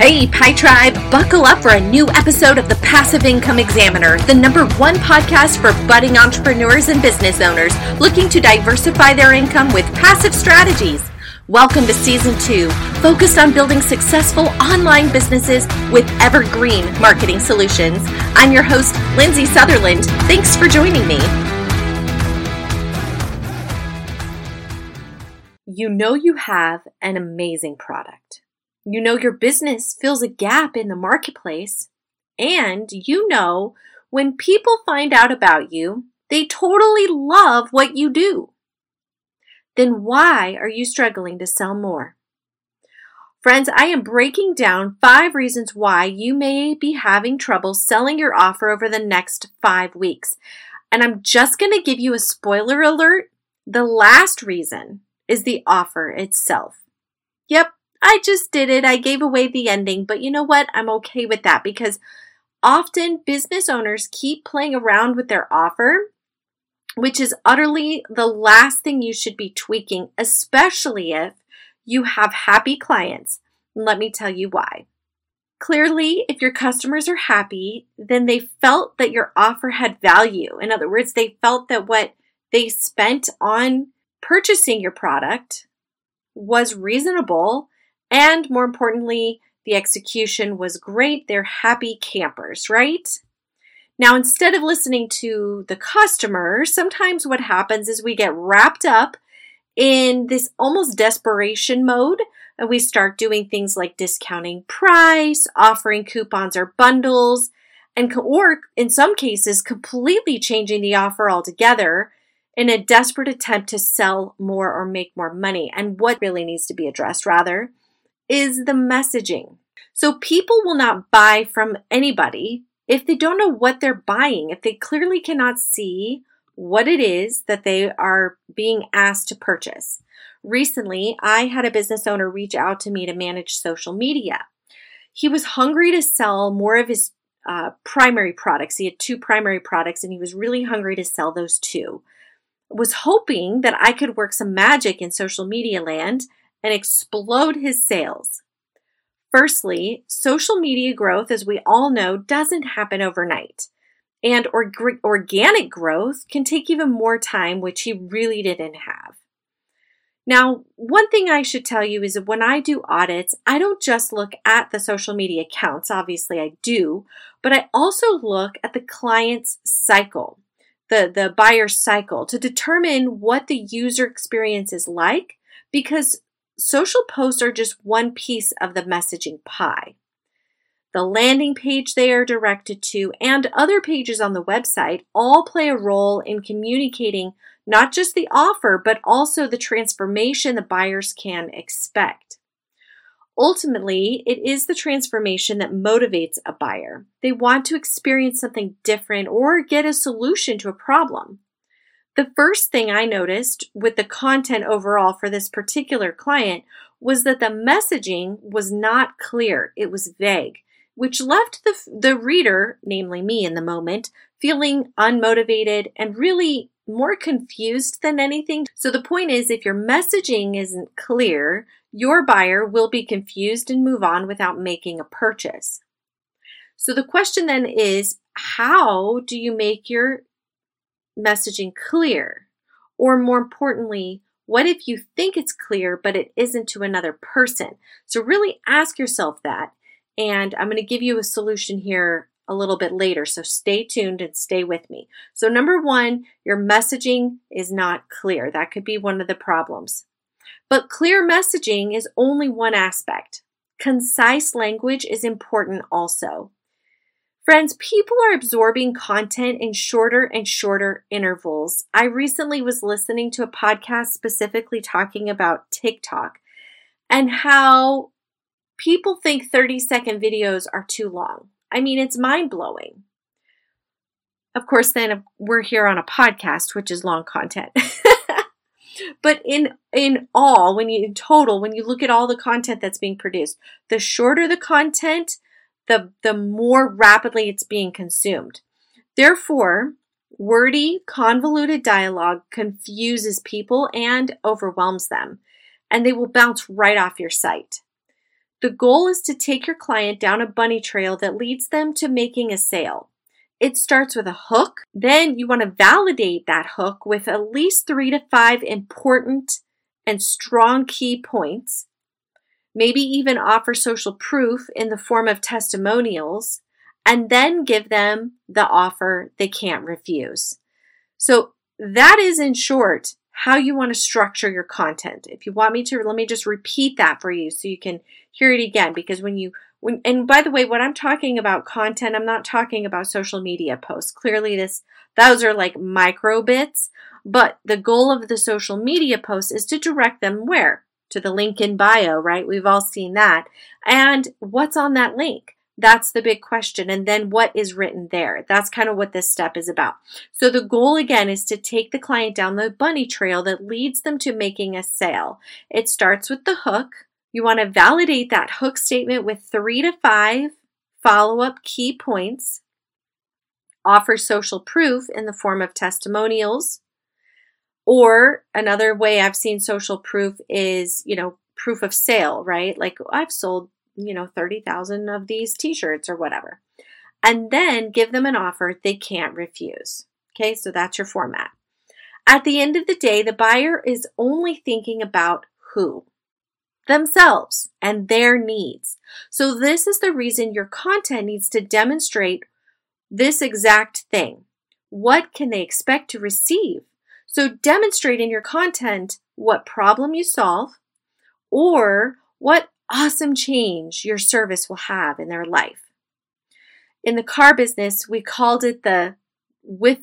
Hey, Pi Tribe, buckle up for a new episode of the Passive Income Examiner, the number one podcast for budding entrepreneurs and business owners looking to diversify their income with passive strategies. Welcome to season two, focused on building successful online businesses with evergreen marketing solutions. I'm your host, Lindsay Sutherland. Thanks for joining me. You know you have an amazing product. You know your business fills a gap in the marketplace. And you know when people find out about you, they totally love what you do. Then why are you struggling to sell more? Friends, I am breaking down five reasons why you may be having trouble selling your offer over the next five weeks. And I'm just going to give you a spoiler alert. The last reason is the offer itself. Yep, I just did it. I gave away the ending, but you know what? I'm okay with that because often business owners keep playing around with their offer, which is utterly the last thing you should be tweaking, especially if you have happy clients. Let me tell you why. Clearly, if your customers are happy, then they felt that your offer had value. In other words, they felt that what they spent on purchasing your product was reasonable and more importantly, the execution was great. They're happy campers, right? Now, instead of listening to the customer, sometimes what happens is we get wrapped up in this almost desperation mode and we start doing things like discounting price, offering coupons or bundles, and or in some cases completely changing the offer altogether in a desperate attempt to sell more or make more money. And what really needs to be addressed rather is the messaging. So people will not buy from anybody if they don't know what they're buying, if they clearly cannot see what it is that they are being asked to purchase. Recently, I had a business owner reach out to me to manage social media. He was hungry to sell more of his uh, primary products. He had two primary products and he was really hungry to sell those two. Was hoping that I could work some magic in social media land and explode his sales. Firstly, social media growth, as we all know, doesn't happen overnight. And organic growth can take even more time, which he really didn't have. Now, one thing I should tell you is that when I do audits, I don't just look at the social media accounts, obviously I do, but I also look at the client's cycle, the, the buyer cycle, to determine what the user experience is like because social posts are just one piece of the messaging pie. The landing page they are directed to and other pages on the website all play a role in communicating not just the offer, but also the transformation the buyers can expect. Ultimately, it is the transformation that motivates a buyer. They want to experience something different or get a solution to a problem. The first thing I noticed with the content overall for this particular client was that the messaging was not clear. It was vague, which left the, the reader, namely me in the moment, feeling unmotivated and really more confused than anything. So the point is, if your messaging isn't clear, your buyer will be confused and move on without making a purchase. So the question then is, how do you make your messaging clear? Or more importantly, what if you think it's clear, but it isn't to another person? So really ask yourself that. And I'm going to give you a solution here a little bit later. So stay tuned and stay with me. So, number one, your messaging is not clear. That could be one of the problems. But clear messaging is only one aspect. Concise language is important also. Friends, people are absorbing content in shorter and shorter intervals. I recently was listening to a podcast specifically talking about TikTok and how people think 30 second videos are too long. I mean, it's mind blowing. Of course, then we're here on a podcast, which is long content. but in in all, when you in total, when you look at all the content that's being produced, the shorter the content, the, the more rapidly it's being consumed. Therefore, wordy, convoluted dialogue confuses people and overwhelms them, and they will bounce right off your site. The goal is to take your client down a bunny trail that leads them to making a sale. It starts with a hook. Then you want to validate that hook with at least three to five important and strong key points. Maybe even offer social proof in the form of testimonials and then give them the offer they can't refuse. So that is in short how you want to structure your content. If you want me to, let me just repeat that for you so you can hear it again. Because when you, when, and by the way, when I'm talking about content, I'm not talking about social media posts. Clearly, this, those are like micro bits. But the goal of the social media post is to direct them where? To the link in bio, right? We've all seen that. And what's on that link? That's the big question. And then what is written there? That's kind of what this step is about. So the goal again is to take the client down the bunny trail that leads them to making a sale. It starts with the hook. You want to validate that hook statement with three to five follow up key points. Offer social proof in the form of testimonials. Or another way I've seen social proof is, you know, proof of sale, right? Like oh, I've sold you know, 30,000 of these t shirts or whatever. And then give them an offer they can't refuse. Okay, so that's your format. At the end of the day, the buyer is only thinking about who? Themselves and their needs. So, this is the reason your content needs to demonstrate this exact thing. What can they expect to receive? So, demonstrate in your content what problem you solve or what awesome change your service will have in their life. In the car business, we called it the with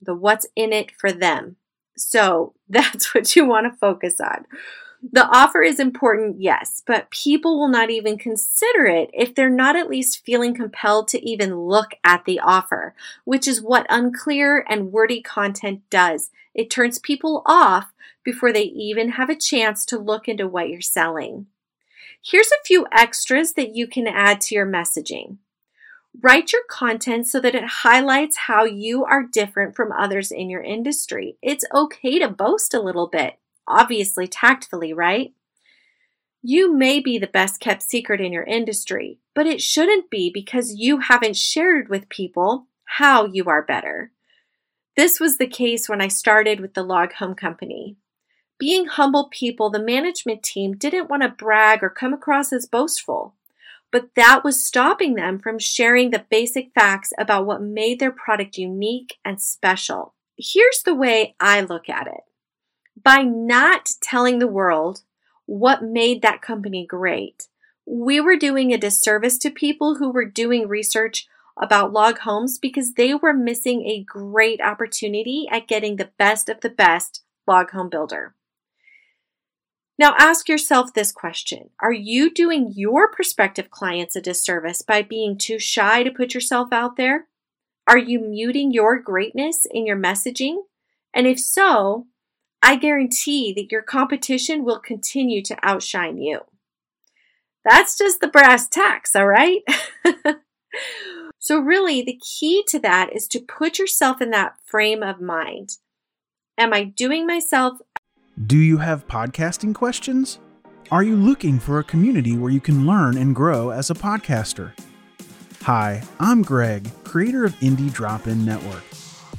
the what's in it for them. So that's what you want to focus on. The offer is important, yes, but people will not even consider it if they're not at least feeling compelled to even look at the offer, which is what unclear and wordy content does. It turns people off before they even have a chance to look into what you're selling. Here's a few extras that you can add to your messaging. Write your content so that it highlights how you are different from others in your industry. It's okay to boast a little bit, obviously, tactfully, right? You may be the best kept secret in your industry, but it shouldn't be because you haven't shared with people how you are better. This was the case when I started with the Log Home Company. Being humble people, the management team didn't want to brag or come across as boastful, but that was stopping them from sharing the basic facts about what made their product unique and special. Here's the way I look at it by not telling the world what made that company great, we were doing a disservice to people who were doing research about log homes because they were missing a great opportunity at getting the best of the best log home builder. Now ask yourself this question Are you doing your prospective clients a disservice by being too shy to put yourself out there? Are you muting your greatness in your messaging? And if so, I guarantee that your competition will continue to outshine you. That's just the brass tacks, all right? so, really, the key to that is to put yourself in that frame of mind. Am I doing myself do you have podcasting questions? Are you looking for a community where you can learn and grow as a podcaster? Hi, I'm Greg, creator of Indie Drop In Network.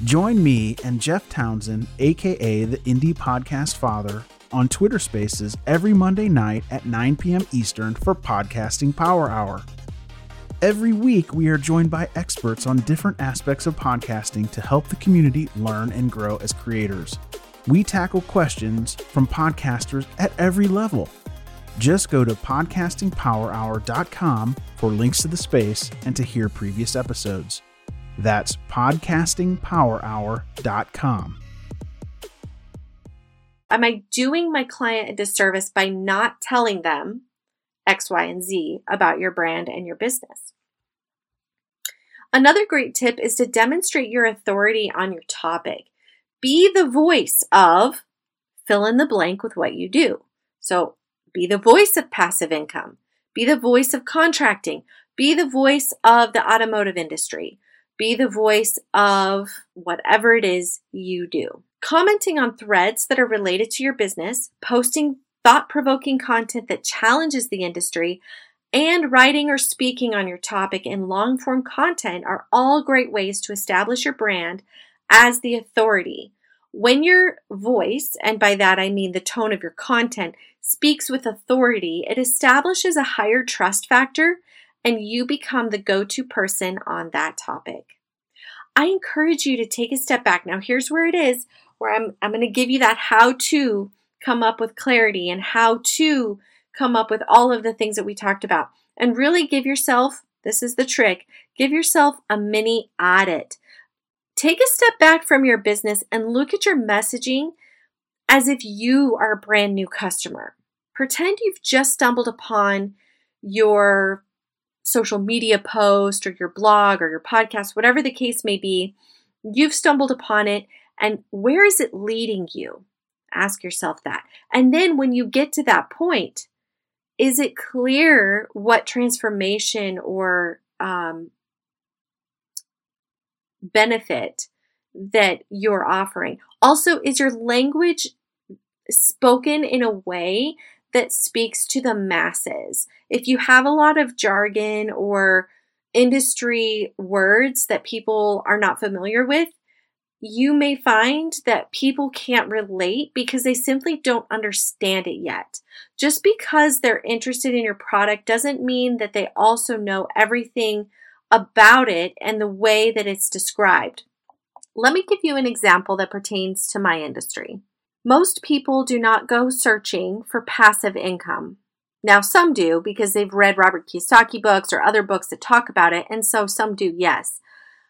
Join me and Jeff Townsend, aka the Indie Podcast Father, on Twitter Spaces every Monday night at 9 p.m. Eastern for Podcasting Power Hour. Every week, we are joined by experts on different aspects of podcasting to help the community learn and grow as creators. We tackle questions from podcasters at every level. Just go to podcastingpowerhour.com for links to the space and to hear previous episodes. That's podcastingpowerhour.com. Am I doing my client a disservice by not telling them X, Y, and Z about your brand and your business? Another great tip is to demonstrate your authority on your topic. Be the voice of fill in the blank with what you do. So be the voice of passive income, be the voice of contracting, be the voice of the automotive industry, be the voice of whatever it is you do. Commenting on threads that are related to your business, posting thought provoking content that challenges the industry, and writing or speaking on your topic in long form content are all great ways to establish your brand as the authority. When your voice, and by that I mean the tone of your content, speaks with authority, it establishes a higher trust factor and you become the go to person on that topic. I encourage you to take a step back. Now, here's where it is where I'm, I'm going to give you that how to come up with clarity and how to come up with all of the things that we talked about. And really give yourself, this is the trick, give yourself a mini audit. Take a step back from your business and look at your messaging as if you are a brand new customer. Pretend you've just stumbled upon your social media post or your blog or your podcast, whatever the case may be. You've stumbled upon it, and where is it leading you? Ask yourself that. And then when you get to that point, is it clear what transformation or um, benefit that you're offering? Also, is your language spoken in a way that speaks to the masses? If you have a lot of jargon or industry words that people are not familiar with, you may find that people can't relate because they simply don't understand it yet. Just because they're interested in your product doesn't mean that they also know everything about it and the way that it's described. Let me give you an example that pertains to my industry. Most people do not go searching for passive income. Now, some do because they've read Robert Kiyosaki books or other books that talk about it, and so some do, yes.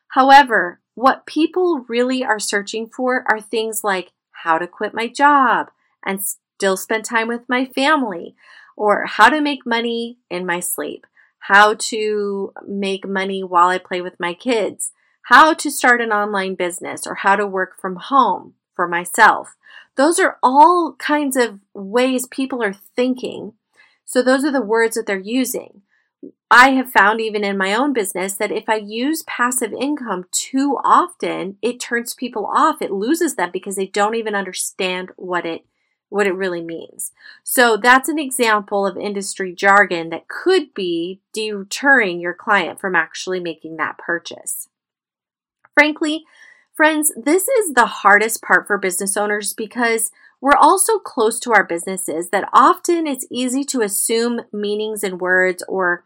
However, what people really are searching for are things like how to quit my job and still spend time with my family, or how to make money in my sleep, how to make money while I play with my kids, how to start an online business, or how to work from home for myself. Those are all kinds of ways people are thinking. So, those are the words that they're using. I have found even in my own business that if I use passive income too often, it turns people off. It loses them because they don't even understand what it what it really means. So that's an example of industry jargon that could be deterring your client from actually making that purchase. Frankly, friends, this is the hardest part for business owners because we're also close to our businesses that often it's easy to assume meanings in words or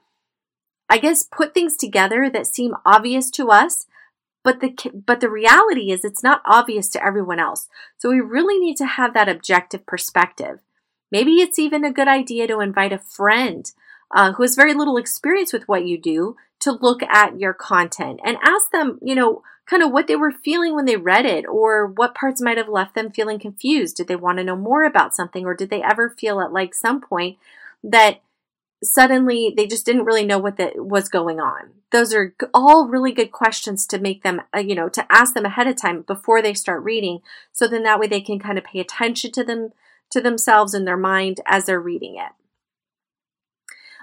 I guess put things together that seem obvious to us, but the but the reality is it's not obvious to everyone else. So we really need to have that objective perspective. Maybe it's even a good idea to invite a friend uh, who has very little experience with what you do to look at your content and ask them, you know, kind of what they were feeling when they read it or what parts might have left them feeling confused. Did they want to know more about something or did they ever feel at like some point that suddenly they just didn't really know what that was going on. Those are all really good questions to make them uh, you know to ask them ahead of time before they start reading so then that way they can kind of pay attention to them to themselves and their mind as they're reading it.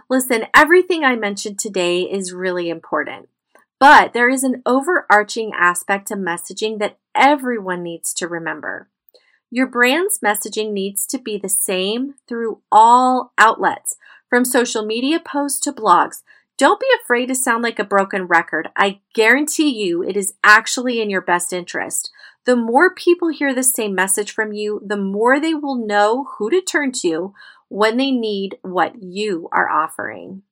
Listen everything i mentioned today is really important but there is an overarching aspect to messaging that everyone needs to remember. Your brand's messaging needs to be the same through all outlets from social media posts to blogs. Don't be afraid to sound like a broken record. I guarantee you it is actually in your best interest. The more people hear the same message from you, the more they will know who to turn to when they need what you are offering.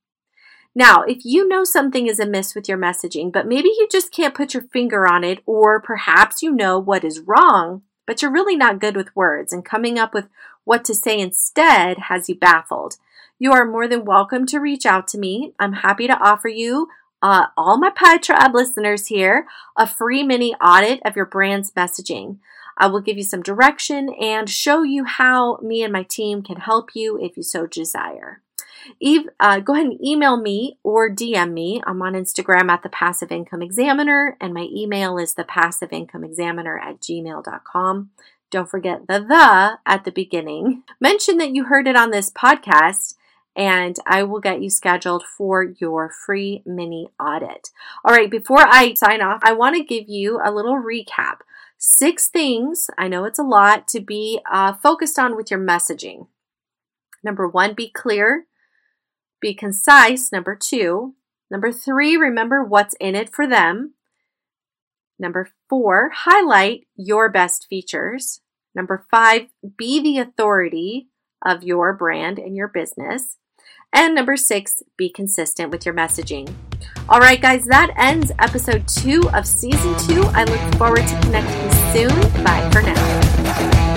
Now, if you know something is amiss with your messaging, but maybe you just can't put your finger on it, or perhaps you know what is wrong, but you're really not good with words, and coming up with what to say instead has you baffled. You are more than welcome to reach out to me. I'm happy to offer you, uh, all my Pie Tribe listeners here, a free mini audit of your brand's messaging. I will give you some direction and show you how me and my team can help you if you so desire. Eve, uh, go ahead and email me or DM me. I'm on Instagram at the Passive Income Examiner, and my email is the Passive Income Examiner at gmail.com. Don't forget the the at the beginning. Mention that you heard it on this podcast and I will get you scheduled for your free mini audit. All right, before I sign off, I want to give you a little recap. Six things, I know it's a lot, to be uh, focused on with your messaging. Number one, be clear, be concise. Number two, number three, remember what's in it for them. Number four, highlight your best features. Number five, be the authority of your brand and your business. And number six, be consistent with your messaging. All right, guys, that ends episode two of season two. I look forward to connecting soon. Bye for now.